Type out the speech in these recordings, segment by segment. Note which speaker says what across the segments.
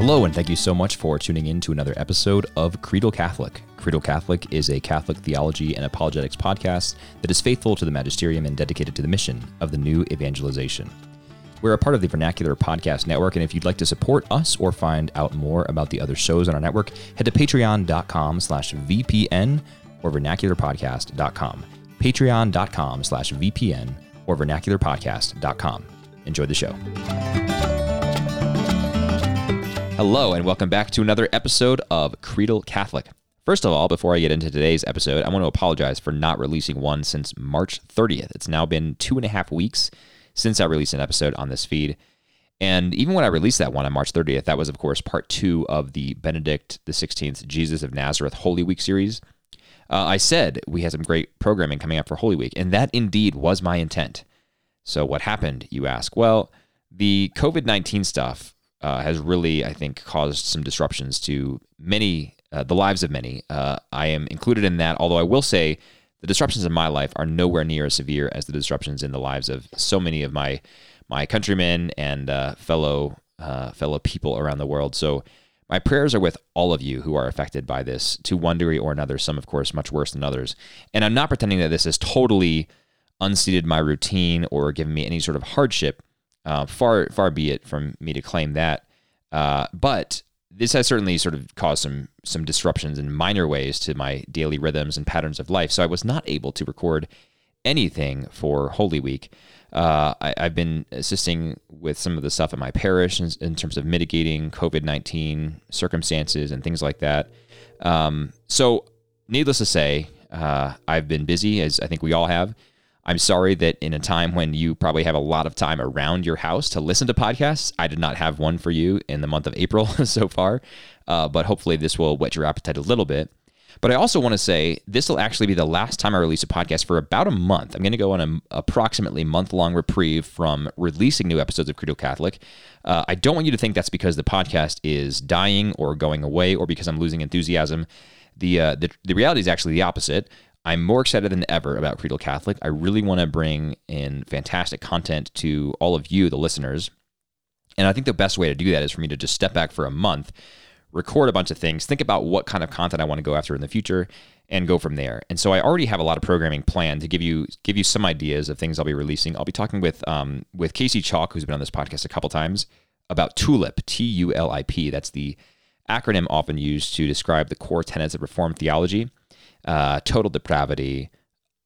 Speaker 1: Hello, and thank you so much for tuning in to another episode of Creedal Catholic. Creedal Catholic is a Catholic theology and apologetics podcast that is faithful to the magisterium and dedicated to the mission of the new evangelization. We're a part of the Vernacular Podcast Network, and if you'd like to support us or find out more about the other shows on our network, head to patreon.com slash VPN or vernacularpodcast.com. Patreon.com slash VPN or vernacularpodcast.com. Enjoy the show. Hello, and welcome back to another episode of Creedal Catholic. First of all, before I get into today's episode, I want to apologize for not releasing one since March 30th. It's now been two and a half weeks since I released an episode on this feed. And even when I released that one on March 30th, that was, of course, part two of the Benedict XVI Jesus of Nazareth Holy Week series. Uh, I said we had some great programming coming up for Holy Week, and that indeed was my intent. So, what happened, you ask? Well, the COVID 19 stuff uh, has really, I think, caused some disruptions to many, uh, the lives of many. Uh, I am included in that, although I will say the disruptions in my life are nowhere near as severe as the disruptions in the lives of so many of my my countrymen and uh, fellow uh, fellow people around the world. So my prayers are with all of you who are affected by this to one degree or another. Some, of course, much worse than others. And I'm not pretending that this has totally unseated my routine or given me any sort of hardship. Uh, far, far be it from me to claim that. Uh, but this has certainly sort of caused some some disruptions in minor ways to my daily rhythms and patterns of life. So I was not able to record anything for Holy Week. Uh, I, have been assisting with some of the stuff at my parish in, in terms of mitigating COVID nineteen circumstances and things like that. Um, so, needless to say, uh, I've been busy, as I think we all have. I'm sorry that in a time when you probably have a lot of time around your house to listen to podcasts, I did not have one for you in the month of April so far. Uh, but hopefully, this will whet your appetite a little bit. But I also want to say this will actually be the last time I release a podcast for about a month. I'm going to go on an approximately month long reprieve from releasing new episodes of Creedal Catholic. Uh, I don't want you to think that's because the podcast is dying or going away or because I'm losing enthusiasm. The, uh, the, the reality is actually the opposite. I'm more excited than ever about Creedal Catholic. I really want to bring in fantastic content to all of you, the listeners. And I think the best way to do that is for me to just step back for a month, record a bunch of things, think about what kind of content I want to go after in the future, and go from there. And so I already have a lot of programming planned to give you give you some ideas of things I'll be releasing. I'll be talking with um, with Casey Chalk, who's been on this podcast a couple times, about TULIP, T U L I P. That's the acronym often used to describe the core tenets of Reformed theology uh, total depravity,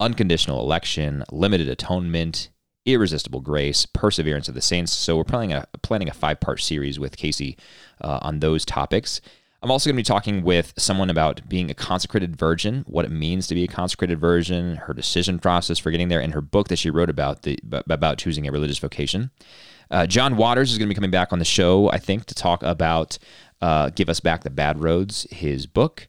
Speaker 1: unconditional election, limited atonement, irresistible grace, perseverance of the saints. So we're planning a planning a five part series with Casey uh, on those topics. I'm also going to be talking with someone about being a consecrated virgin, what it means to be a consecrated virgin, her decision process for getting there, and her book that she wrote about the about choosing a religious vocation. Uh, John Waters is going to be coming back on the show, I think, to talk about uh, "Give Us Back the Bad Roads," his book.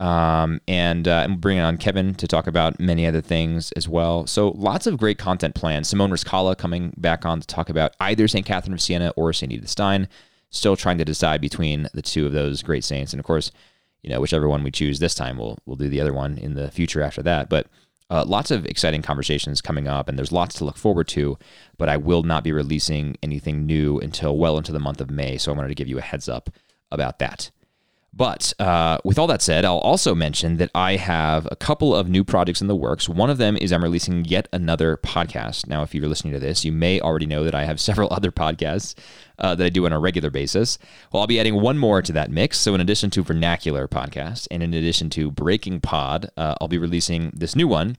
Speaker 1: Um, and uh, I'm bringing on Kevin to talk about many other things as well. So lots of great content planned. Simone Rizkallah coming back on to talk about either St. Catherine of Siena or St. Edith Stein. Still trying to decide between the two of those great saints. And of course, you know, whichever one we choose this time, we'll, we'll do the other one in the future after that. But uh, lots of exciting conversations coming up, and there's lots to look forward to. But I will not be releasing anything new until well into the month of May. So I wanted to give you a heads up about that. But uh, with all that said, I'll also mention that I have a couple of new projects in the works. One of them is I'm releasing yet another podcast. Now, if you're listening to this, you may already know that I have several other podcasts uh, that I do on a regular basis. Well, I'll be adding one more to that mix. So, in addition to Vernacular Podcast and in addition to Breaking Pod, uh, I'll be releasing this new one.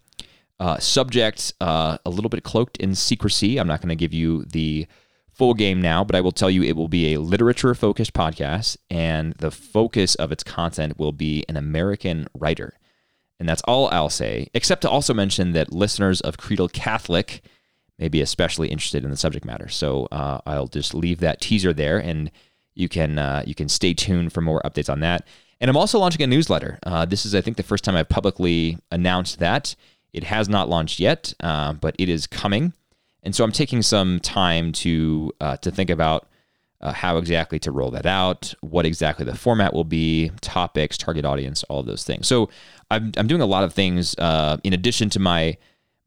Speaker 1: Uh, subject uh, a little bit cloaked in secrecy. I'm not going to give you the full game now, but I will tell you it will be a literature focused podcast, and the focus of its content will be an American writer. And that's all I'll say, except to also mention that listeners of Creedal Catholic may be especially interested in the subject matter. So uh, I'll just leave that teaser there, and you can uh, you can stay tuned for more updates on that. And I'm also launching a newsletter. Uh, this is, I think, the first time I've publicly announced that. It has not launched yet, uh, but it is coming. And so I'm taking some time to uh, to think about uh, how exactly to roll that out, what exactly the format will be, topics, target audience, all those things. So I'm, I'm doing a lot of things uh, in addition to my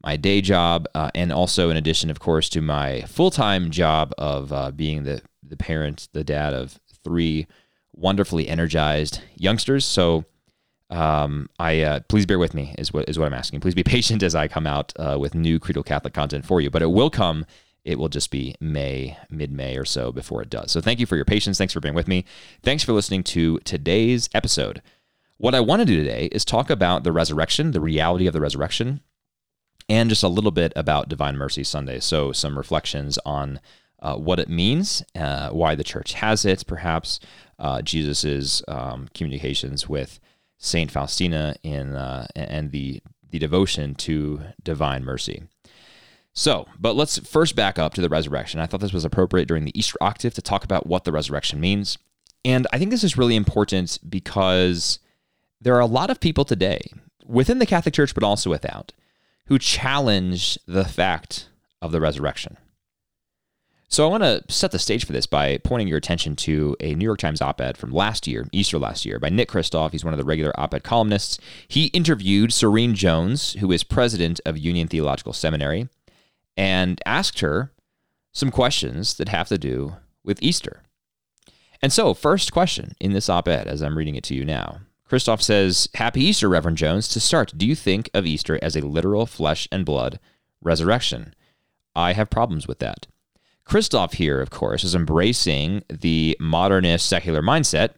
Speaker 1: my day job, uh, and also in addition, of course, to my full time job of uh, being the the parent, the dad of three wonderfully energized youngsters. So um, I uh, please bear with me is what is what I'm asking. Please be patient as I come out uh, with new Creedal Catholic content for you, but it will come. It will just be May, mid May or so before it does. So thank you for your patience. Thanks for being with me. Thanks for listening to today's episode. What I want to do today is talk about the resurrection, the reality of the resurrection, and just a little bit about Divine Mercy Sunday. So some reflections on uh, what it means, uh, why the church has it, perhaps uh, Jesus's um, communications with Saint Faustina in uh, and the the devotion to divine mercy. So, but let's first back up to the resurrection. I thought this was appropriate during the Easter octave to talk about what the resurrection means. And I think this is really important because there are a lot of people today within the Catholic Church, but also without, who challenge the fact of the resurrection. So I want to set the stage for this by pointing your attention to a New York Times op-ed from last year, Easter last year, by Nick Kristof. He's one of the regular op-ed columnists. He interviewed Serene Jones, who is president of Union Theological Seminary, and asked her some questions that have to do with Easter. And so, first question in this op-ed, as I'm reading it to you now, Kristof says, Happy Easter, Reverend Jones. To start, do you think of Easter as a literal flesh and blood resurrection? I have problems with that. Kristof here, of course, is embracing the modernist secular mindset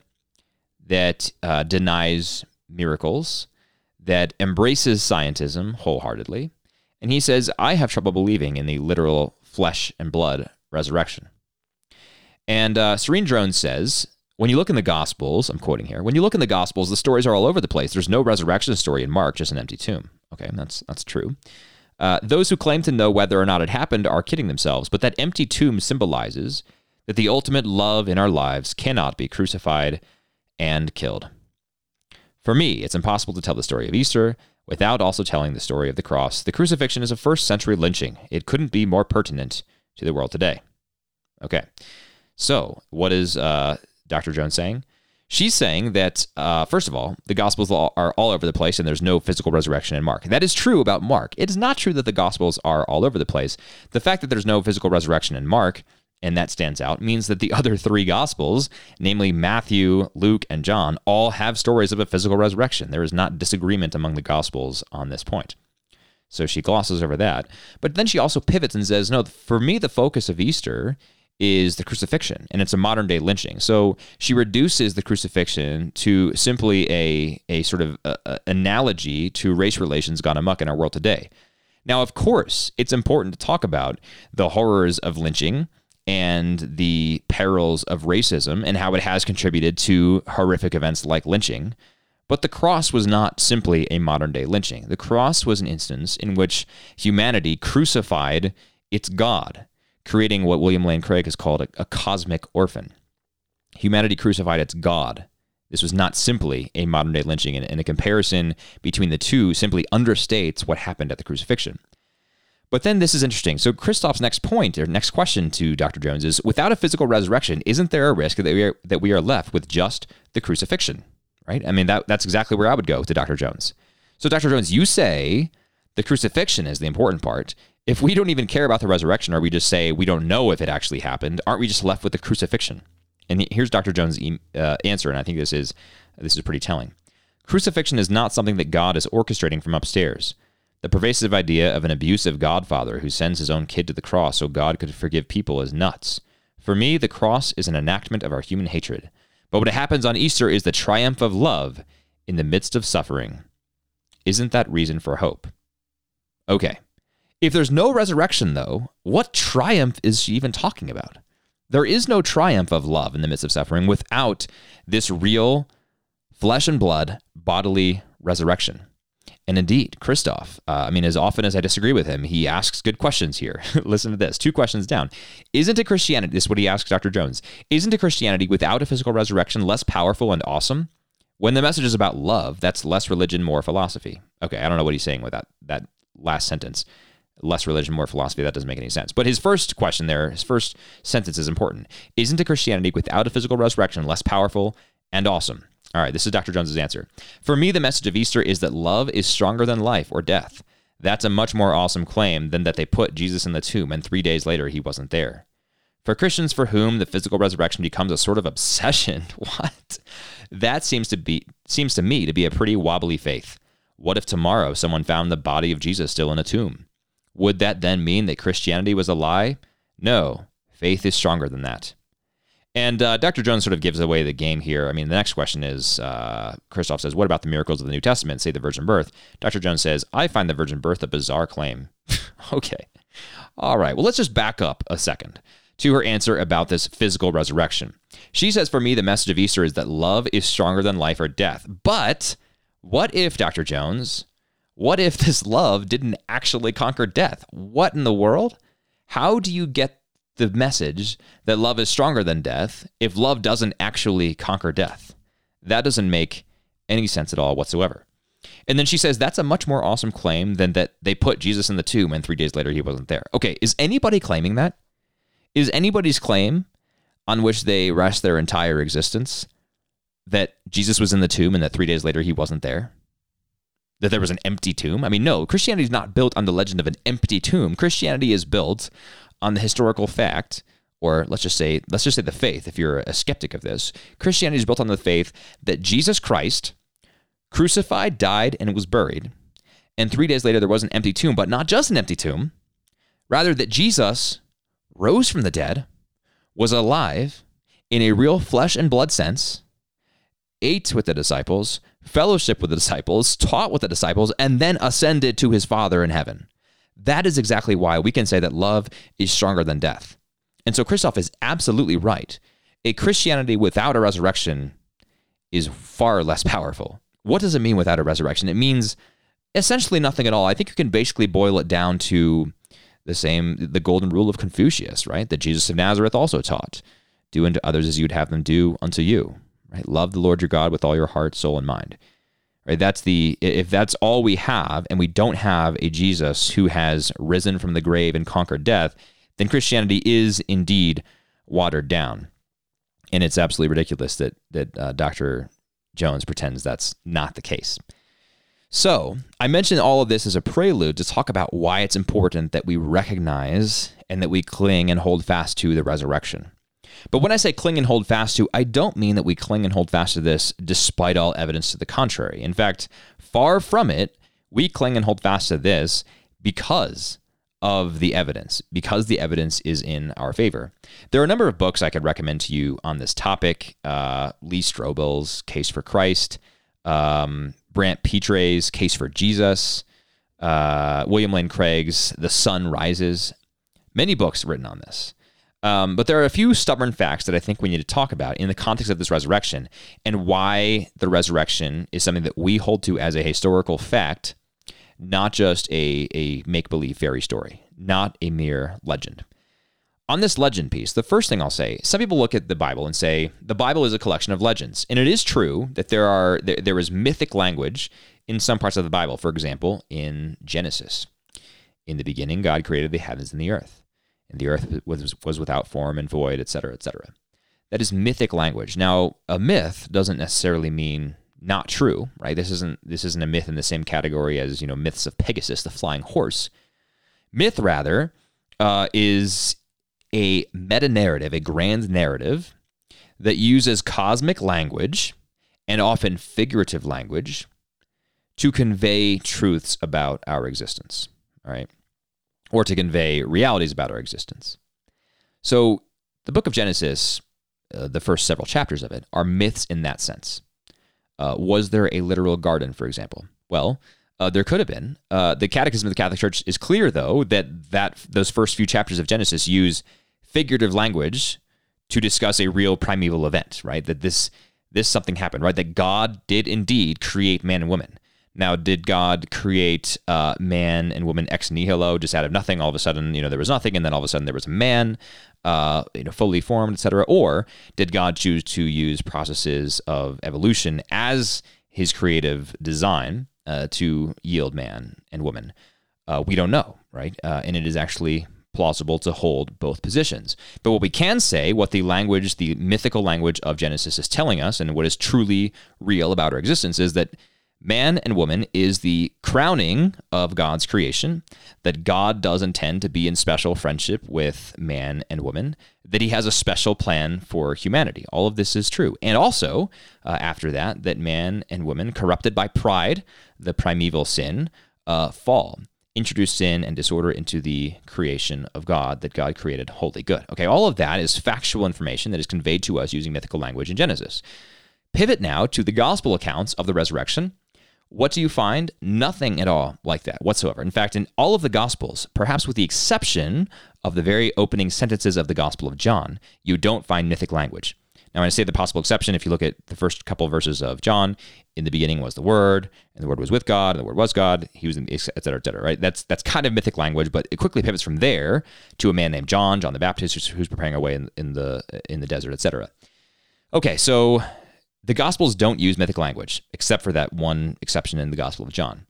Speaker 1: that uh, denies miracles, that embraces scientism wholeheartedly. And he says, I have trouble believing in the literal flesh and blood resurrection. And uh, Serene Jones says, when you look in the Gospels, I'm quoting here, when you look in the Gospels, the stories are all over the place. There's no resurrection story in Mark, just an empty tomb. Okay, that's that's true. Uh, those who claim to know whether or not it happened are kidding themselves, but that empty tomb symbolizes that the ultimate love in our lives cannot be crucified and killed. For me, it's impossible to tell the story of Easter without also telling the story of the cross. The crucifixion is a first century lynching. It couldn't be more pertinent to the world today. Okay, so what is uh, Dr. Jones saying? She's saying that, uh, first of all, the Gospels are all over the place and there's no physical resurrection in Mark. That is true about Mark. It is not true that the Gospels are all over the place. The fact that there's no physical resurrection in Mark, and that stands out, means that the other three Gospels, namely Matthew, Luke, and John, all have stories of a physical resurrection. There is not disagreement among the Gospels on this point. So she glosses over that. But then she also pivots and says, no, for me, the focus of Easter is the crucifixion, and it's a modern day lynching. So she reduces the crucifixion to simply a, a sort of a, a analogy to race relations gone amok in our world today. Now, of course, it's important to talk about the horrors of lynching and the perils of racism and how it has contributed to horrific events like lynching. But the cross was not simply a modern day lynching. The cross was an instance in which humanity crucified its God creating what William Lane Craig has called a, a cosmic orphan. Humanity crucified its God. This was not simply a modern day lynching, and, and a comparison between the two simply understates what happened at the crucifixion. But then this is interesting. So Kristof's next point or next question to Dr. Jones is without a physical resurrection, isn't there a risk that we are that we are left with just the crucifixion? Right? I mean that that's exactly where I would go to Dr. Jones. So Dr. Jones, you say the crucifixion is the important part, if we don't even care about the resurrection, or we just say we don't know if it actually happened, aren't we just left with the crucifixion? And here's Dr. Jones' uh, answer, and I think this is this is pretty telling. Crucifixion is not something that God is orchestrating from upstairs. The pervasive idea of an abusive godfather who sends his own kid to the cross so God could forgive people is nuts. For me, the cross is an enactment of our human hatred. But what happens on Easter is the triumph of love in the midst of suffering. Isn't that reason for hope? Okay, if there's no resurrection, though, what triumph is she even talking about? There is no triumph of love in the midst of suffering without this real flesh and blood bodily resurrection. And indeed, Kristof, uh, I mean, as often as I disagree with him, he asks good questions here. Listen to this two questions down. Isn't a Christianity, this is what he asks Dr. Jones, isn't a Christianity without a physical resurrection less powerful and awesome? When the message is about love, that's less religion, more philosophy. Okay, I don't know what he's saying with that, that last sentence less religion, more philosophy. That doesn't make any sense. But his first question there, his first sentence is important. Isn't a Christianity without a physical resurrection less powerful and awesome? All right, this is Dr. Jones's answer. For me, the message of Easter is that love is stronger than life or death. That's a much more awesome claim than that they put Jesus in the tomb and three days later he wasn't there. For Christians for whom the physical resurrection becomes a sort of obsession, what? That seems to be seems to me to be a pretty wobbly faith. What if tomorrow someone found the body of Jesus still in a tomb? Would that then mean that Christianity was a lie? No, faith is stronger than that. And uh, Dr. Jones sort of gives away the game here. I mean, the next question is uh, Kristof says, What about the miracles of the New Testament, say the virgin birth? Dr. Jones says, I find the virgin birth a bizarre claim. okay. All right. Well, let's just back up a second to her answer about this physical resurrection. She says, For me, the message of Easter is that love is stronger than life or death. But what if, Dr. Jones, what if this love didn't actually conquer death? What in the world? How do you get the message that love is stronger than death if love doesn't actually conquer death? That doesn't make any sense at all whatsoever. And then she says that's a much more awesome claim than that they put Jesus in the tomb and three days later he wasn't there. Okay, is anybody claiming that? Is anybody's claim on which they rest their entire existence that Jesus was in the tomb and that three days later he wasn't there? That there was an empty tomb? I mean, no, Christianity is not built on the legend of an empty tomb. Christianity is built on the historical fact, or let's just say, let's just say the faith, if you're a skeptic of this. Christianity is built on the faith that Jesus Christ crucified, died, and was buried. And three days later, there was an empty tomb, but not just an empty tomb. Rather, that Jesus rose from the dead, was alive in a real flesh and blood sense, ate with the disciples, fellowship with the disciples, taught with the disciples, and then ascended to his Father in heaven. That is exactly why we can say that love is stronger than death. And so Kristof is absolutely right. A Christianity without a resurrection is far less powerful. What does it mean without a resurrection? It means essentially nothing at all. I think you can basically boil it down to the same the golden rule of Confucius, right? That Jesus of Nazareth also taught. Do unto others as you'd have them do unto you. Right? Love the Lord your God with all your heart, soul, and mind. Right? That's the if that's all we have, and we don't have a Jesus who has risen from the grave and conquered death, then Christianity is indeed watered down. And it's absolutely ridiculous that that uh, Dr. Jones pretends that's not the case. So, I mentioned all of this as a prelude to talk about why it's important that we recognize and that we cling and hold fast to the resurrection. But when I say cling and hold fast to, I don't mean that we cling and hold fast to this despite all evidence to the contrary. In fact, far from it, we cling and hold fast to this because of the evidence, because the evidence is in our favor. There are a number of books I could recommend to you on this topic uh, Lee Strobel's Case for Christ, um, Brant Pitre's Case for Jesus, uh, William Lane Craig's The Son Rises. Many books written on this. Um, but there are a few stubborn facts that I think we need to talk about in the context of this resurrection and why the resurrection is something that we hold to as a historical fact, not just a, a make believe fairy story, not a mere legend. On this legend piece, the first thing I'll say, some people look at the Bible and say the Bible is a collection of legends. And it is true that there are there, there is mythic language in some parts of the Bible. For example, in Genesis. In the beginning, God created the heavens and the earth. And the earth was, was without form and void, etc., etc. That is mythic language. Now, a myth doesn't necessarily mean not true, right? This isn't this isn't a myth in the same category as you know myths of Pegasus, the flying horse. Myth rather uh, is a meta narrative, a grand narrative that uses cosmic language and often figurative language to convey truths about our existence, all right? Or to convey realities about our existence. So, the book of Genesis, uh, the first several chapters of it, are myths in that sense. Uh, was there a literal garden, for example? Well, uh, there could have been. Uh, the Catechism of the Catholic Church is clear, though, that that those first few chapters of Genesis use figurative language to discuss a real primeval event, right? That this this something happened, right? That God did indeed create man and woman. Now, did God create uh, man and woman ex nihilo, just out of nothing? All of a sudden, you know, there was nothing, and then all of a sudden there was a man, uh, you know, fully formed, etc. Or did God choose to use processes of evolution as His creative design uh, to yield man and woman? Uh, we don't know, right? Uh, and it is actually plausible to hold both positions. But what we can say, what the language, the mythical language of Genesis is telling us, and what is truly real about our existence, is that Man and woman is the crowning of God's creation, that God does intend to be in special friendship with man and woman, that he has a special plan for humanity. All of this is true. And also, uh, after that, that man and woman, corrupted by pride, the primeval sin, uh, fall, introduce sin and disorder into the creation of God that God created wholly good. Okay, all of that is factual information that is conveyed to us using mythical language in Genesis. Pivot now to the gospel accounts of the resurrection what do you find? Nothing at all like that whatsoever. In fact, in all of the Gospels, perhaps with the exception of the very opening sentences of the Gospel of John, you don't find mythic language. Now, when I say the possible exception, if you look at the first couple of verses of John, in the beginning was the Word, and the Word was with God, and the Word was God. He was in, et cetera, et cetera. Right? That's that's kind of mythic language, but it quickly pivots from there to a man named John, John the Baptist, who's, who's preparing a way in, in the in the desert, etc. Okay, so the Gospels don't use mythic language, except for that one exception in the Gospel of John.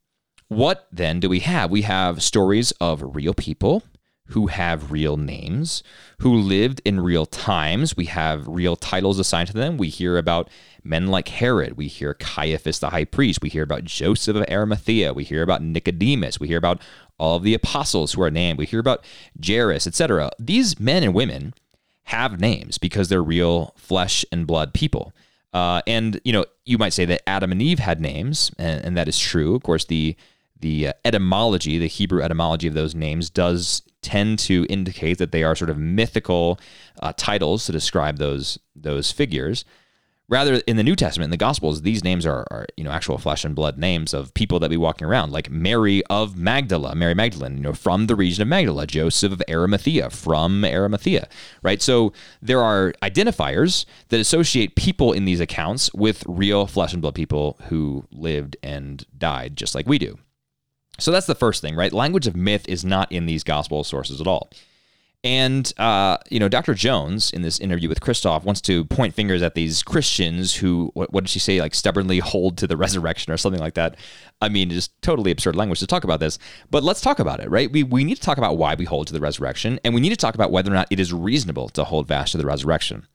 Speaker 1: What then do we have? We have stories of real people who have real names, who lived in real times. We have real titles assigned to them. We hear about men like Herod. We hear Caiaphas the high priest. We hear about Joseph of Arimathea. We hear about Nicodemus. We hear about all of the apostles who are named. We hear about Jairus, etc. These men and women have names because they're real flesh and blood people. Uh, and you know, you might say that Adam and Eve had names, and, and that is true. Of course, the the uh, etymology, the Hebrew etymology of those names, does tend to indicate that they are sort of mythical uh, titles to describe those those figures. Rather, in the New Testament, in the Gospels, these names are, are, you know actual flesh and blood names of people that be walking around, like Mary of Magdala, Mary Magdalene, you know, from the region of Magdala, Joseph of Arimathea, from Arimathea, right? So there are identifiers that associate people in these accounts with real flesh and blood people who lived and died just like we do. So that's the first thing, right? Language of myth is not in these gospel sources at all. And, uh, you know, Dr. Jones in this interview with Kristof wants to point fingers at these Christians who, what, what, did she say, like stubbornly hold to the resurrection or something like that. I mean, just totally absurd language to talk about this. But let's talk about it, right? We, we need to talk about why we hold to the resurrection, and we need to talk about whether or not it is reasonable to hold fast to the resurrection.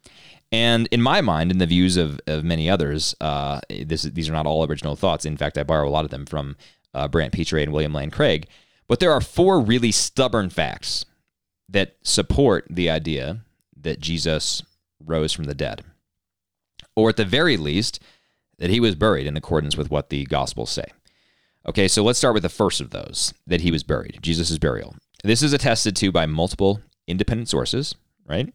Speaker 1: And in my mind, in the views of, of many others, uh, this, these are not all original thoughts. In fact, I borrow a lot of them from uh, Brant Pitre and William Lane Craig. But there are four really stubborn facts that support the idea that Jesus rose from the dead, or at the very least, that he was buried in accordance with what the Gospels say. Okay, so let's start with the first of those that he was buried, Jesus' burial. This is attested to by multiple independent sources, right?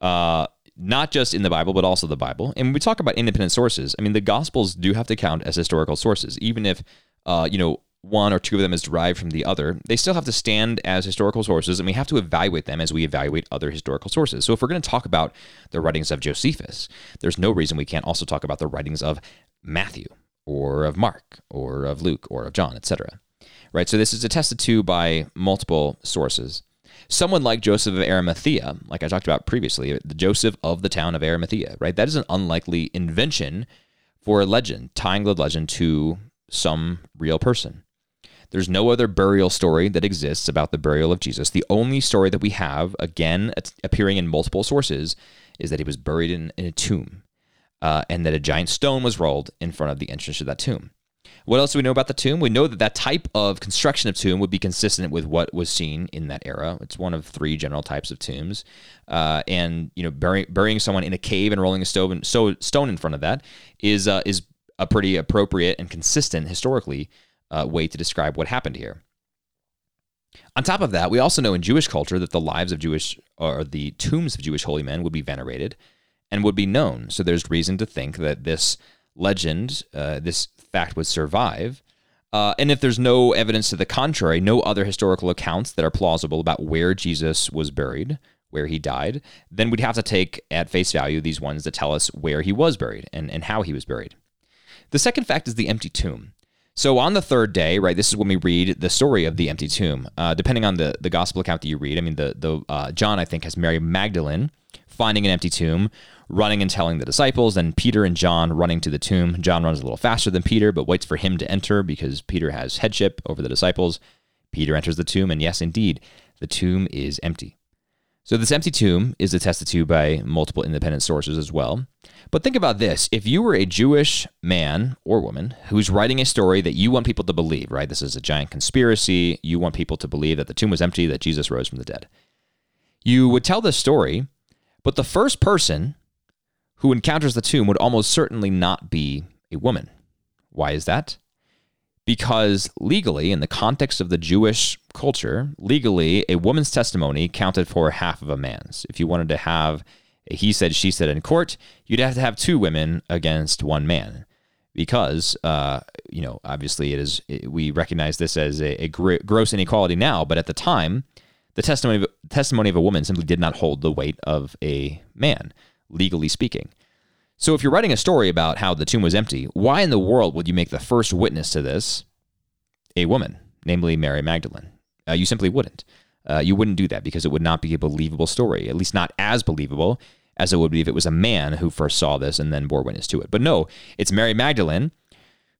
Speaker 1: Uh, not just in the Bible, but also the Bible. And when we talk about independent sources, I mean, the Gospels do have to count as historical sources, even if, uh, you know, one or two of them is derived from the other, they still have to stand as historical sources, and we have to evaluate them as we evaluate other historical sources. So, if we're going to talk about the writings of Josephus, there's no reason we can't also talk about the writings of Matthew, or of Mark, or of Luke, or of John, etc. Right? So, this is attested to by multiple sources. Someone like Joseph of Arimathea, like I talked about previously, the Joseph of the town of Arimathea, right? That is an unlikely invention for a legend, tying the legend to some real person. There's no other burial story that exists about the burial of Jesus. The only story that we have, again, appearing in multiple sources, is that he was buried in, in a tomb uh, and that a giant stone was rolled in front of the entrance to that tomb. What else do we know about the tomb? We know that that type of construction of tomb would be consistent with what was seen in that era. It's one of three general types of tombs, uh, and you know, bury, burying someone in a cave and rolling a stone, so stone in front of that is uh, is a pretty appropriate and consistent historically uh, way to describe what happened here. On top of that, we also know in Jewish culture that the lives of Jewish or the tombs of Jewish holy men would be venerated and would be known. So there's reason to think that this legend, uh, this fact would survive. Uh, and if there's no evidence to the contrary, no other historical accounts that are plausible about where Jesus was buried, where he died, then we'd have to take at face value these ones that tell us where he was buried and, and how he was buried. The second fact is the empty tomb. So on the third day, right, this is when we read the story of the empty tomb. Uh, depending on the, the gospel account that you read, I mean, the the uh, John I think has Mary Magdalene finding an empty tomb, running and telling the disciples, and Peter and John running to the tomb. John runs a little faster than Peter, but waits for him to enter because Peter has headship over the disciples. Peter enters the tomb, and yes, indeed, the tomb is empty. So this empty tomb is attested to by multiple independent sources as well. But think about this if you were a Jewish man or woman who's writing a story that you want people to believe, right? This is a giant conspiracy. You want people to believe that the tomb was empty, that Jesus rose from the dead. You would tell this story, but the first person who encounters the tomb would almost certainly not be a woman. Why is that? Because legally, in the context of the Jewish culture, legally, a woman's testimony counted for half of a man's. If you wanted to have he said, she said in court, you'd have to have two women against one man. Because, uh, you know, obviously it is, it, we recognize this as a, a gr- gross inequality now, but at the time, the testimony of, testimony of a woman simply did not hold the weight of a man, legally speaking. So if you're writing a story about how the tomb was empty, why in the world would you make the first witness to this a woman, namely Mary Magdalene? Uh, you simply wouldn't. Uh, you wouldn't do that because it would not be a believable story, at least not as believable as it would be if it was a man who first saw this and then bore witness to it. But no, it's Mary Magdalene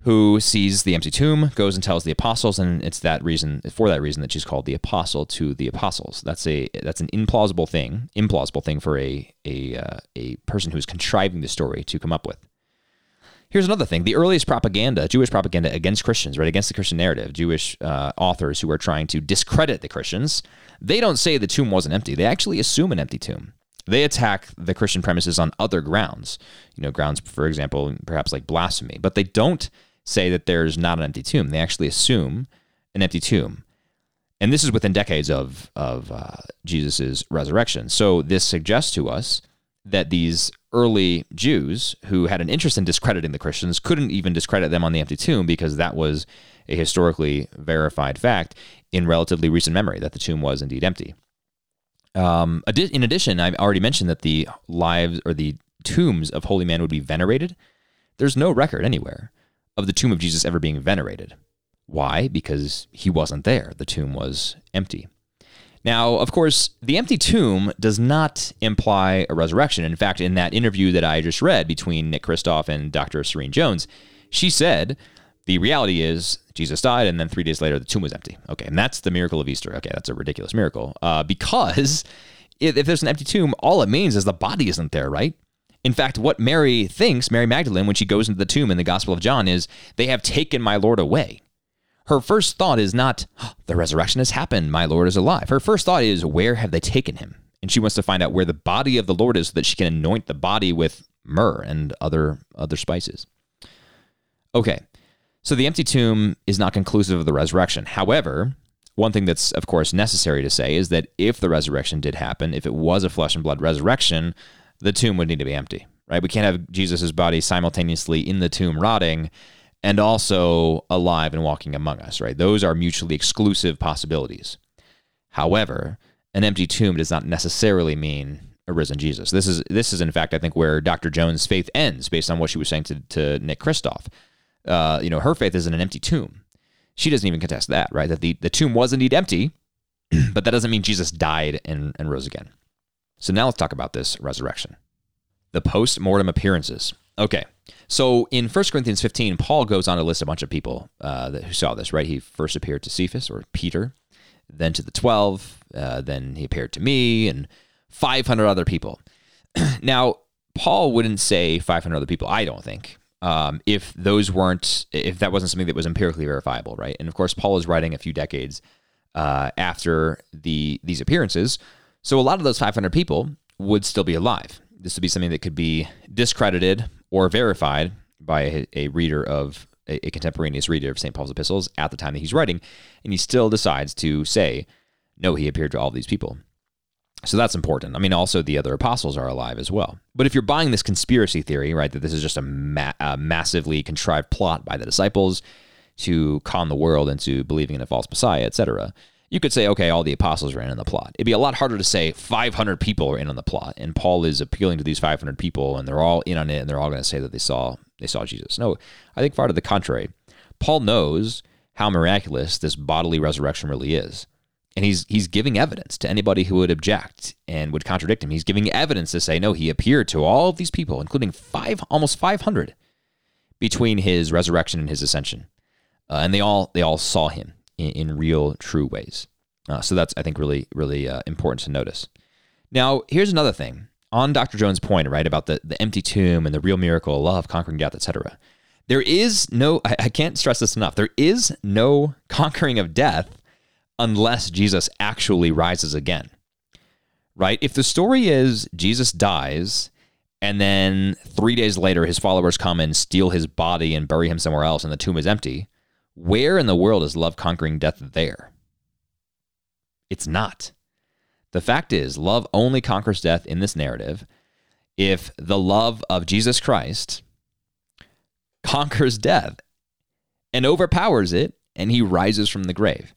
Speaker 1: who sees the empty tomb, goes and tells the apostles, and it's that reason, for that reason, that she's called the apostle to the apostles. That's a that's an implausible thing, implausible thing for a a uh, a person who's contriving the story to come up with. Here's another thing: the earliest propaganda, Jewish propaganda against Christians, right, against the Christian narrative, Jewish uh, authors who are trying to discredit the Christians, they don't say the tomb wasn't empty. They actually assume an empty tomb. They attack the Christian premises on other grounds, you know, grounds, for example, perhaps like blasphemy, but they don't say that there's not an empty tomb. They actually assume an empty tomb. And this is within decades of, of uh, Jesus' resurrection. So this suggests to us that these early Jews who had an interest in discrediting the Christians couldn't even discredit them on the empty tomb because that was a historically verified fact in relatively recent memory that the tomb was indeed empty. Um, in addition, I've already mentioned that the lives or the tombs of holy men would be venerated. There's no record anywhere of the tomb of Jesus ever being venerated. Why? Because he wasn't there. The tomb was empty. Now, of course, the empty tomb does not imply a resurrection. In fact, in that interview that I just read between Nick Kristof and Dr. Serene Jones, she said the reality is Jesus died, and then three days later, the tomb was empty. Okay, and that's the miracle of Easter. Okay, that's a ridiculous miracle uh, because if, if there's an empty tomb, all it means is the body isn't there, right? In fact, what Mary thinks, Mary Magdalene, when she goes into the tomb in the Gospel of John, is they have taken my Lord away. Her first thought is not, oh, the resurrection has happened, my Lord is alive. Her first thought is, where have they taken him? And she wants to find out where the body of the Lord is so that she can anoint the body with myrrh and other, other spices. Okay, so the empty tomb is not conclusive of the resurrection. However, one thing that's, of course, necessary to say is that if the resurrection did happen, if it was a flesh and blood resurrection, the tomb would need to be empty, right? We can't have Jesus' body simultaneously in the tomb rotting and also alive and walking among us, right? Those are mutually exclusive possibilities. However, an empty tomb does not necessarily mean a risen Jesus. This is this is in fact I think where Dr. Jones' faith ends, based on what she was saying to, to Nick Kristof. Uh, you know, her faith is in an empty tomb. She doesn't even contest that, right? That the, the tomb was indeed empty, but that doesn't mean Jesus died and, and rose again. So now let's talk about this resurrection. The post mortem appearances. Okay. So in 1 Corinthians 15, Paul goes on to list a bunch of people uh, that, who saw this, right? He first appeared to Cephas or Peter, then to the 12, uh, then he appeared to me and 500 other people. now, Paul wouldn't say 500 other people, I don't think, um, if those weren't, if that wasn't something that was empirically verifiable, right? And of course, Paul is writing a few decades uh, after the these appearances. So a lot of those 500 people would still be alive. This would be something that could be discredited or verified by a, a reader of a, a, contemporaneous reader of St. Paul's epistles at the time that he's writing, and he still decides to say, no, he appeared to all these people. So that's important. I mean, also the other apostles are alive as well. But if you're buying this conspiracy theory, right, that this is just a, ma- a massively contrived plot by the disciples to con the world into believing in a false Messiah, etc., you could say, okay, all the apostles are in the plot. It'd be a lot harder to say 500 people are in on the plot, and Paul is appealing to these 500 people, and they're all in on it, and they're all going to say that they saw they saw Jesus. No, I think far to the contrary. Paul knows how miraculous this bodily resurrection really is, and he's he's giving evidence to anybody who would object and would contradict him. He's giving evidence to say, no, he appeared to all of these people, including five, almost 500, between his resurrection and his ascension, uh, and they all they all saw him in, in real, true ways. Uh, so that's, I think, really, really uh, important to notice. Now, here's another thing on Dr. Jones' point, right, about the, the empty tomb and the real miracle, of love, conquering death, etc. There is no, I, I can't stress this enough, there is no conquering of death unless Jesus actually rises again, right? If the story is Jesus dies and then three days later his followers come and steal his body and bury him somewhere else and the tomb is empty, where in the world is love conquering death there? It's not. The fact is, love only conquers death in this narrative if the love of Jesus Christ conquers death and overpowers it and he rises from the grave.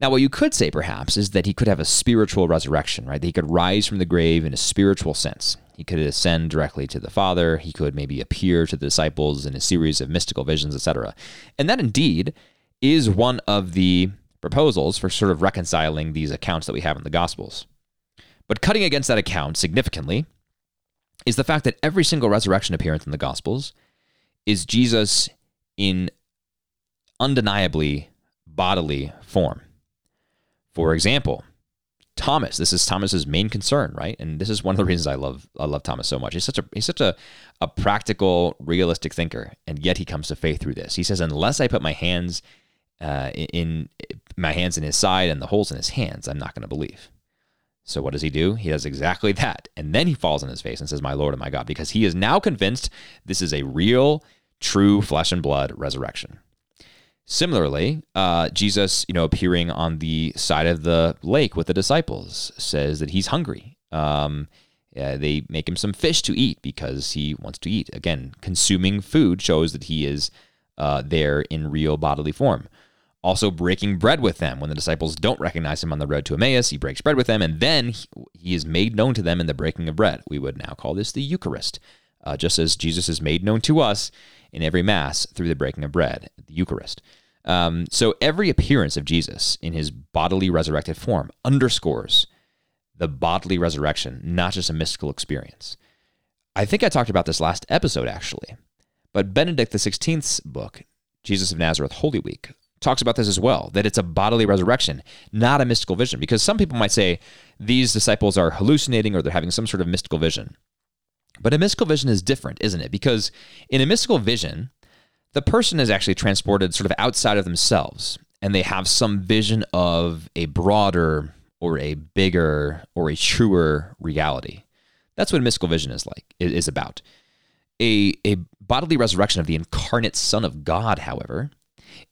Speaker 1: Now, what you could say perhaps is that he could have a spiritual resurrection, right? That he could rise from the grave in a spiritual sense. He could ascend directly to the Father. He could maybe appear to the disciples in a series of mystical visions, etc. And that indeed is one of the proposals for sort of reconciling these accounts that we have in the Gospels. But cutting against that account significantly is the fact that every single resurrection appearance in the Gospels is Jesus in undeniably bodily form. For example, Thomas, this is Thomas's main concern, right? And this is one of the reasons I love I love Thomas so much. He's such a he's such a, a practical, realistic thinker, and yet he comes to faith through this. He says, "Unless I put my hands uh, in, in my hands in his side and the holes in his hands, I'm not going to believe." So what does he do? He does exactly that, and then he falls on his face and says, "My Lord and my God," because he is now convinced this is a real, true flesh and blood resurrection. Similarly, uh, Jesus, you know, appearing on the side of the lake with the disciples, says that he's hungry. Um, yeah, they make him some fish to eat because he wants to eat. Again, consuming food shows that he is uh, there in real bodily form. Also, breaking bread with them. When the disciples don't recognize him on the road to Emmaus, he breaks bread with them, and then he, he is made known to them in the breaking of bread. We would now call this the Eucharist, uh, just as Jesus is made known to us in every Mass through the breaking of bread, the Eucharist. Um, so every appearance of Jesus in his bodily resurrected form underscores the bodily resurrection, not just a mystical experience. I think I talked about this last episode, actually, but Benedict XVI's book, Jesus of Nazareth Holy Week, talks about this as well that it's a bodily resurrection, not a mystical vision. Because some people might say these disciples are hallucinating or they're having some sort of mystical vision. But a mystical vision is different, isn't it? Because in a mystical vision, the person is actually transported sort of outside of themselves and they have some vision of a broader or a bigger or a truer reality. That's what a mystical vision is like, is about. A, a bodily resurrection of the incarnate Son of God, however,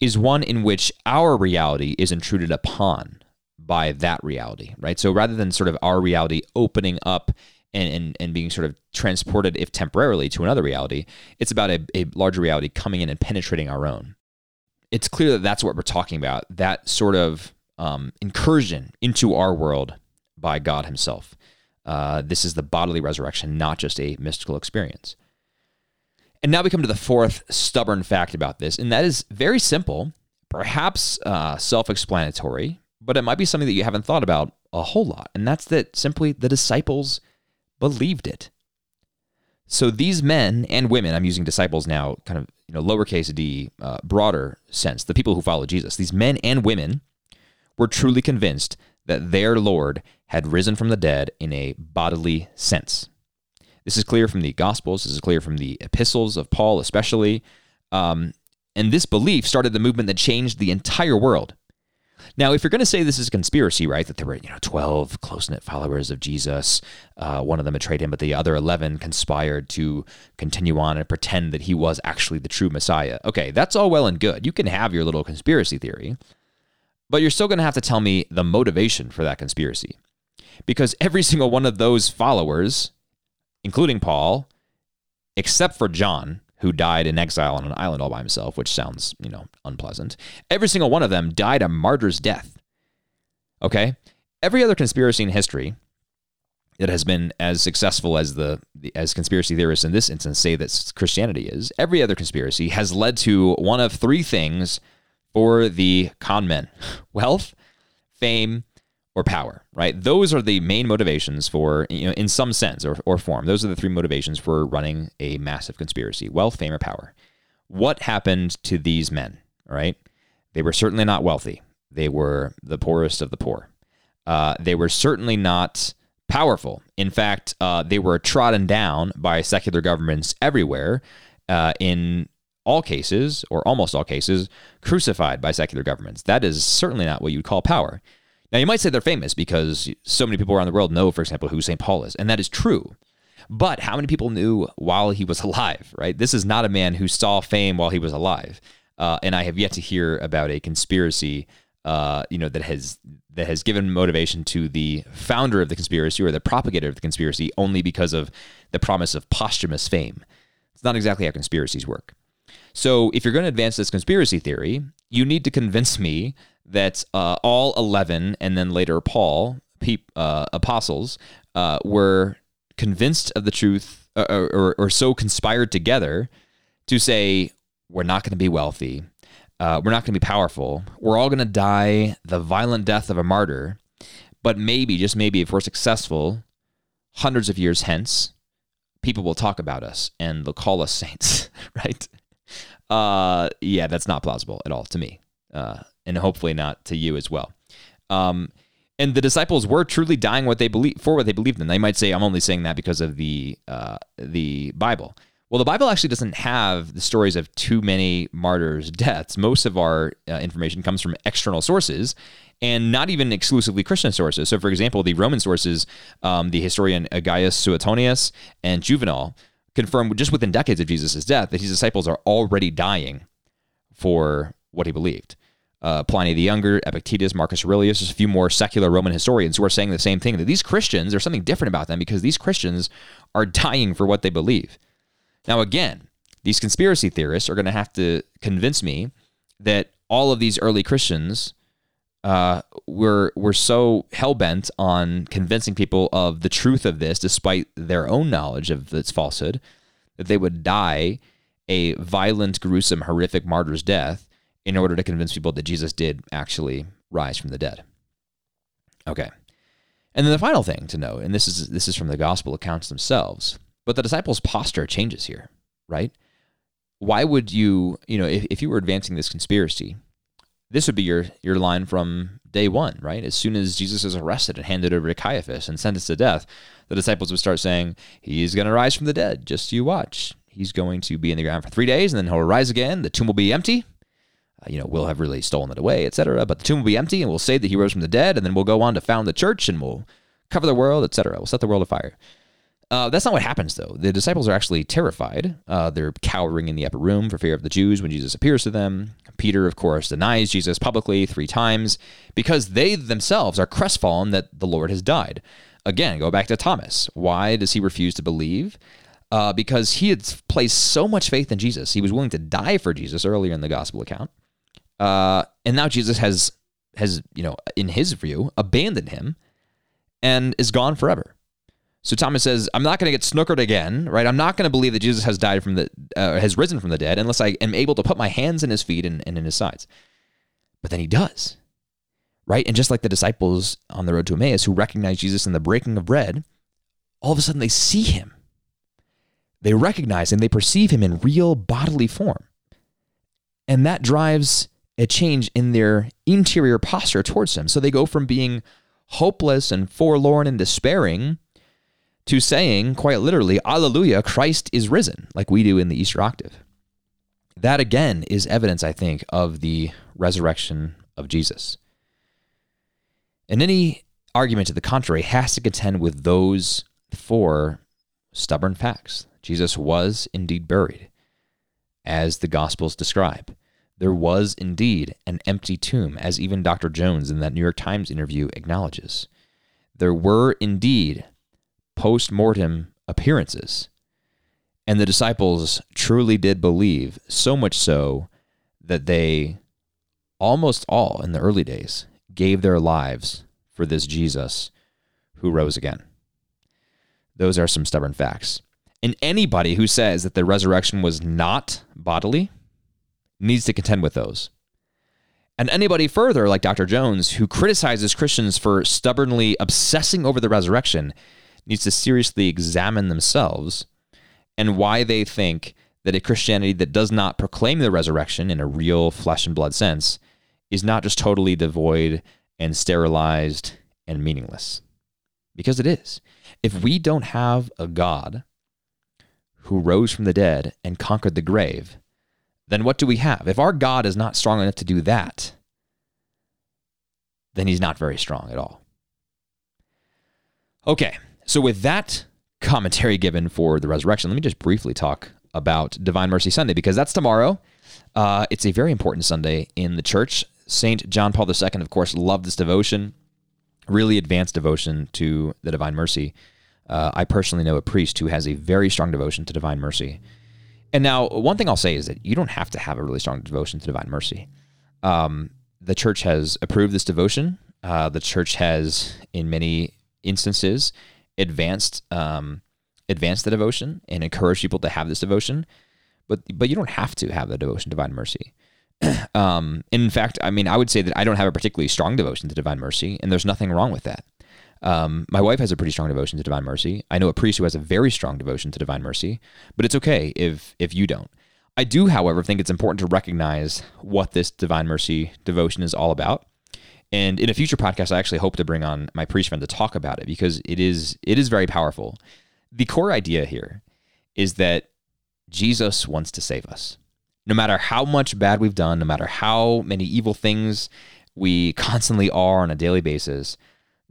Speaker 1: is one in which our reality is intruded upon by that reality, right? So rather than sort of our reality opening up and, and, and being sort of transported, if temporarily, to another reality. It's about a, a larger reality coming in and penetrating our own. It's clear that that's what we're talking about that sort of um, incursion into our world by God Himself. Uh, this is the bodily resurrection, not just a mystical experience. And now we come to the fourth stubborn fact about this, and that is very simple, perhaps uh, self explanatory, but it might be something that you haven't thought about a whole lot. And that's that simply the disciples believed it. So these men and women, I'm using disciples now, kind of you know lowercase d, uh, broader sense, the people who follow Jesus, these men and women were truly convinced that their Lord had risen from the dead in a bodily sense. This is clear from the Gospels. This is clear from the epistles of Paul, especially. Um, and this belief started the movement that changed the entire world. Now, if you're going to say this is a conspiracy, right, that there were you know 12 close knit followers of Jesus, uh, one of them betrayed him, but the other 11 conspired to continue on and pretend that he was actually the true Messiah. Okay, that's all well and good. You can have your little conspiracy theory, but you're still going to have to tell me the motivation for that conspiracy, because every single one of those followers, including Paul, except for John, who died in exile on an island all by himself, which sounds, you know, unpleasant. Every single one of them died a martyr's death. Okay? Every other conspiracy in history that has been as successful as the as conspiracy theorists in this instance say that Christianity is, every other conspiracy has led to one of three things for the con men: wealth, fame, or power, right? Those are the main motivations for, you know, in some sense or, or form, those are the three motivations for running a massive conspiracy wealth, fame, or power. What happened to these men, right? They were certainly not wealthy. They were the poorest of the poor. Uh, they were certainly not powerful. In fact, uh, they were trodden down by secular governments everywhere. Uh, in all cases, or almost all cases, crucified by secular governments. That is certainly not what you'd call power. Now, you might say they're famous because so many people around the world know, for example, who St. Paul is, and that is true. But how many people knew while he was alive, right? This is not a man who saw fame while he was alive. Uh, and I have yet to hear about a conspiracy, uh, you know, that has that has given motivation to the founder of the conspiracy or the propagator of the conspiracy only because of the promise of posthumous fame. It's not exactly how conspiracies work. So, if you're going to advance this conspiracy theory, you need to convince me that uh, all 11 and then later Paul, pe- uh, apostles, uh, were convinced of the truth uh, or, or, or so conspired together to say, we're not going to be wealthy. Uh, we're not going to be powerful. We're all going to die the violent death of a martyr. But maybe, just maybe, if we're successful, hundreds of years hence, people will talk about us and they'll call us saints, right? Uh, yeah, that's not plausible at all to me, uh, and hopefully not to you as well. Um, and the disciples were truly dying what they believe for what they believed in. They might say, "I'm only saying that because of the uh, the Bible." Well, the Bible actually doesn't have the stories of too many martyrs' deaths. Most of our uh, information comes from external sources and not even exclusively Christian sources. So, for example, the Roman sources, um, the historian Gaius Suetonius and Juvenal, confirm just within decades of Jesus' death that his disciples are already dying for what he believed. Uh, Pliny the Younger, Epictetus, Marcus Aurelius, there's a few more secular Roman historians who are saying the same thing that these Christians, there's something different about them because these Christians are dying for what they believe. Now, again, these conspiracy theorists are going to have to convince me that all of these early Christians uh, were were so hell bent on convincing people of the truth of this, despite their own knowledge of its falsehood, that they would die a violent, gruesome, horrific martyr's death in order to convince people that Jesus did actually rise from the dead. Okay. And then the final thing to know, and this is this is from the gospel accounts themselves, but the disciples' posture changes here, right? Why would you, you know, if, if you were advancing this conspiracy, this would be your your line from day one, right? As soon as Jesus is arrested and handed over to Caiaphas and sentenced to death, the disciples would start saying, He's going to rise from the dead. Just you watch. He's going to be in the ground for three days and then he'll rise again. The tomb will be empty. You know, we'll have really stolen it away, etc. But the tomb will be empty and we'll say that he rose from the dead and then we'll go on to found the church and we'll cover the world, etc. We'll set the world afire. Uh, that's not what happens, though. The disciples are actually terrified. Uh, they're cowering in the upper room for fear of the Jews when Jesus appears to them. Peter, of course, denies Jesus publicly three times because they themselves are crestfallen that the Lord has died. Again, go back to Thomas. Why does he refuse to believe? Uh, because he had placed so much faith in Jesus. He was willing to die for Jesus earlier in the gospel account. Uh, and now Jesus has, has, you know, in his view, abandoned him and is gone forever. So Thomas says, "I'm not going to get snookered again, right? I'm not going to believe that Jesus has died from the uh, has risen from the dead unless I am able to put my hands in his feet and, and in his sides." But then he does, right? And just like the disciples on the road to Emmaus who recognize Jesus in the breaking of bread, all of a sudden they see him. They recognize and they perceive him in real bodily form, and that drives a change in their interior posture towards him. So they go from being hopeless and forlorn and despairing to saying, quite literally, Alleluia, Christ is risen, like we do in the Easter octave. That again is evidence, I think, of the resurrection of Jesus. And any argument to the contrary has to contend with those four stubborn facts. Jesus was indeed buried, as the Gospels describe. There was indeed an empty tomb, as even Dr. Jones in that New York Times interview acknowledges. There were indeed post mortem appearances. And the disciples truly did believe, so much so that they almost all in the early days gave their lives for this Jesus who rose again. Those are some stubborn facts. And anybody who says that the resurrection was not bodily needs to contend with those. And anybody further, like Dr. Jones, who criticizes Christians for stubbornly obsessing over the resurrection, needs to seriously examine themselves and why they think that a Christianity that does not proclaim the resurrection in a real flesh and blood sense is not just totally devoid and sterilized and meaningless. because it is. If we don't have a God who rose from the dead and conquered the grave, then what do we have? If our God is not strong enough to do that, then he's not very strong at all. Okay, so with that commentary given for the resurrection, let me just briefly talk about Divine Mercy Sunday because that's tomorrow. Uh, it's a very important Sunday in the church. Saint John Paul II, of course, loved this devotion, really advanced devotion to the Divine Mercy. Uh, I personally know a priest who has a very strong devotion to Divine Mercy. And now, one thing I'll say is that you don't have to have a really strong devotion to Divine Mercy. Um, the church has approved this devotion. Uh, the church has, in many instances, advanced um, advanced the devotion and encouraged people to have this devotion. But but you don't have to have the devotion to Divine Mercy. um, in fact, I mean, I would say that I don't have a particularly strong devotion to Divine Mercy, and there's nothing wrong with that. Um, my wife has a pretty strong devotion to Divine Mercy. I know a priest who has a very strong devotion to Divine Mercy, but it's okay if if you don't. I do, however, think it's important to recognize what this Divine Mercy devotion is all about. And in a future podcast, I actually hope to bring on my priest friend to talk about it because it is it is very powerful. The core idea here is that Jesus wants to save us. No matter how much bad we've done, no matter how many evil things we constantly are on a daily basis,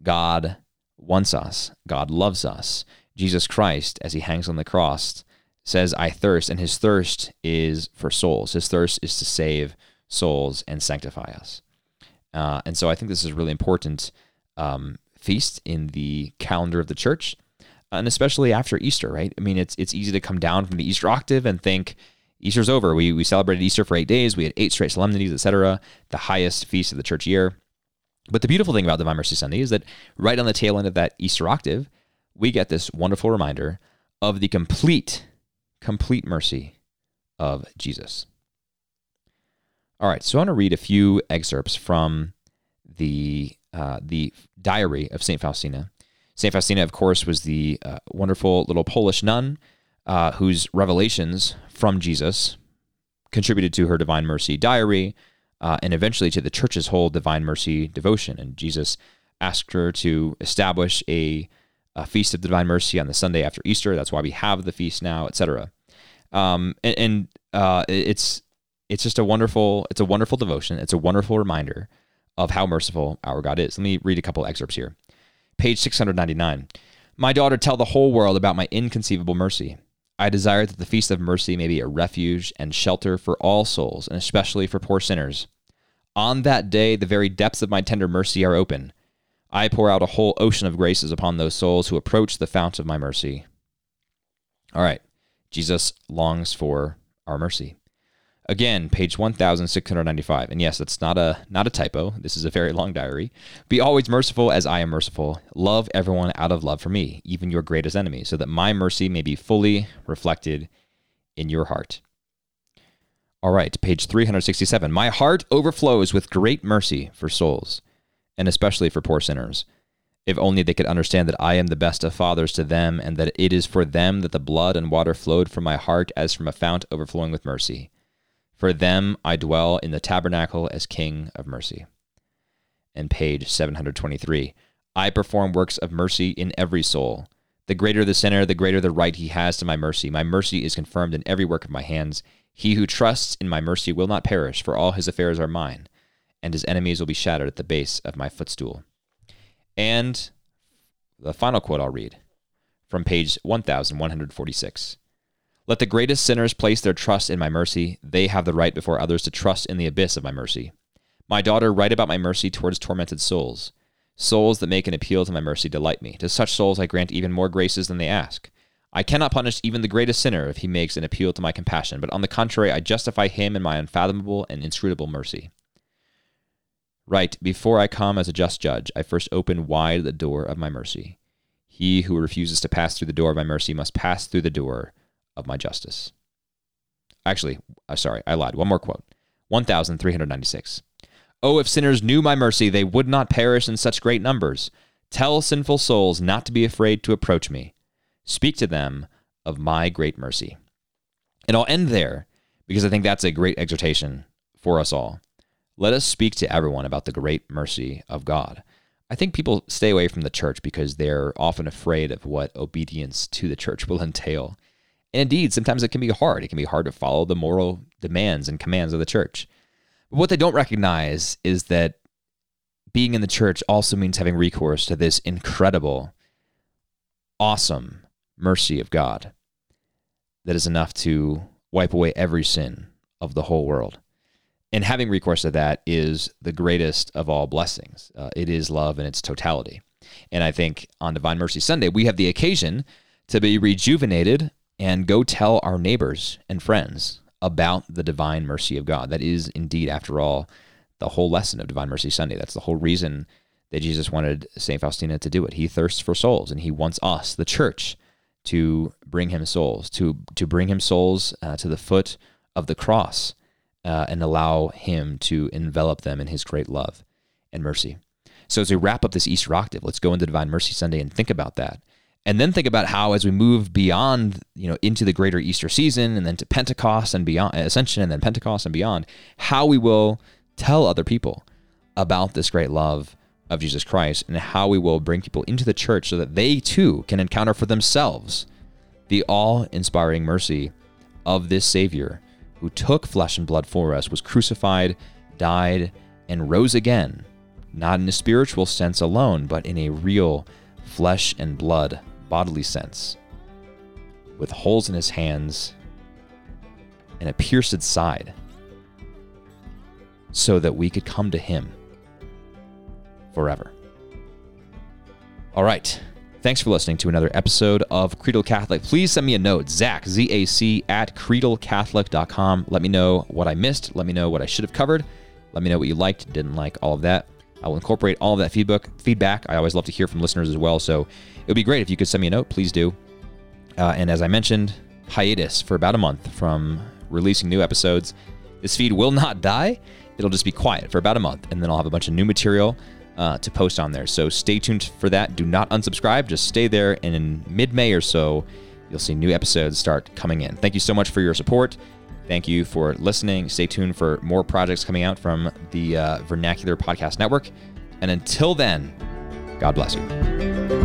Speaker 1: God wants us. God loves us. Jesus Christ, as he hangs on the cross, says, I thirst, and his thirst is for souls. His thirst is to save souls and sanctify us. Uh, and so I think this is a really important um, feast in the calendar of the church, and especially after Easter, right? I mean, it's it's easy to come down from the Easter octave and think Easter's over. We we celebrated Easter for eight days. We had eight straight solemnities, etc. The highest feast of the church year. But the beautiful thing about Divine Mercy Sunday is that right on the tail end of that Easter octave, we get this wonderful reminder of the complete, complete mercy of Jesus. All right, so I want to read a few excerpts from the uh, the diary of Saint Faustina. Saint Faustina, of course, was the uh, wonderful little Polish nun uh, whose revelations from Jesus contributed to her Divine Mercy diary uh, and eventually to the church's whole Divine Mercy devotion. And Jesus asked her to establish a, a feast of Divine Mercy on the Sunday after Easter. That's why we have the feast now, etc. Um, and, and uh, it's it's just a wonderful it's a wonderful devotion. It's a wonderful reminder of how merciful our God is. Let me read a couple excerpts here. Page 699. My daughter, tell the whole world about my inconceivable mercy. I desire that the feast of mercy may be a refuge and shelter for all souls, and especially for poor sinners. On that day, the very depths of my tender mercy are open. I pour out a whole ocean of graces upon those souls who approach the fount of my mercy. All right. Jesus longs for our mercy. Again, page 1695. And yes, that's not a not a typo. This is a very long diary. Be always merciful as I am merciful. Love everyone out of love for me, even your greatest enemy, so that my mercy may be fully reflected in your heart. All right, page 367. My heart overflows with great mercy for souls, and especially for poor sinners. If only they could understand that I am the best of fathers to them, and that it is for them that the blood and water flowed from my heart as from a fount overflowing with mercy. For them I dwell in the tabernacle as King of mercy. And page 723 I perform works of mercy in every soul. The greater the sinner, the greater the right he has to my mercy. My mercy is confirmed in every work of my hands. He who trusts in my mercy will not perish, for all his affairs are mine, and his enemies will be shattered at the base of my footstool. And the final quote I'll read from page 1146. Let the greatest sinners place their trust in my mercy. They have the right before others to trust in the abyss of my mercy. My daughter, write about my mercy towards tormented souls. Souls that make an appeal to my mercy delight me. To such souls I grant even more graces than they ask. I cannot punish even the greatest sinner if he makes an appeal to my compassion, but on the contrary, I justify him in my unfathomable and inscrutable mercy. Right, before I come as a just judge, I first open wide the door of my mercy. He who refuses to pass through the door of my mercy must pass through the door of my justice. Actually, uh, sorry, I lied. One more quote 1396. Oh, if sinners knew my mercy, they would not perish in such great numbers. Tell sinful souls not to be afraid to approach me. Speak to them of my great mercy. And I'll end there because I think that's a great exhortation for us all. Let us speak to everyone about the great mercy of God. I think people stay away from the church because they're often afraid of what obedience to the church will entail. And indeed, sometimes it can be hard. It can be hard to follow the moral demands and commands of the church. But what they don't recognize is that being in the church also means having recourse to this incredible, awesome mercy of God that is enough to wipe away every sin of the whole world. And having recourse to that is the greatest of all blessings. Uh, it is love in its totality. And I think on Divine Mercy Sunday, we have the occasion to be rejuvenated and go tell our neighbors and friends about the divine mercy of God. That is indeed, after all, the whole lesson of Divine Mercy Sunday. That's the whole reason that Jesus wanted St. Faustina to do it. He thirsts for souls, and he wants us, the church, to bring him souls, to, to bring him souls uh, to the foot of the cross uh, and allow him to envelop them in his great love and mercy. So, as we wrap up this Easter octave, let's go into Divine Mercy Sunday and think about that. And then think about how, as we move beyond, you know, into the greater Easter season and then to Pentecost and beyond, Ascension and then Pentecost and beyond, how we will tell other people about this great love of Jesus Christ and how we will bring people into the church so that they too can encounter for themselves the awe inspiring mercy of this Savior who took flesh and blood for us, was crucified, died, and rose again, not in a spiritual sense alone, but in a real flesh and blood bodily sense, with holes in his hands and a pierced side so that we could come to Him forever. All right. Thanks for listening to another episode of Creedal Catholic. Please send me a note, Zach, Z A C, at creedalcatholic.com. Let me know what I missed. Let me know what I should have covered. Let me know what you liked, didn't like, all of that. I will incorporate all of that feedback. Feedback. I always love to hear from listeners as well. So it would be great if you could send me a note. Please do. Uh, and as I mentioned, hiatus for about a month from releasing new episodes. This feed will not die it'll just be quiet for about a month, and then I'll have a bunch of new material uh, to post on there. So stay tuned for that. Do not unsubscribe. Just stay there, and in mid-May or so, you'll see new episodes start coming in. Thank you so much for your support. Thank you for listening. Stay tuned for more projects coming out from the uh, Vernacular Podcast Network. And until then, God bless you.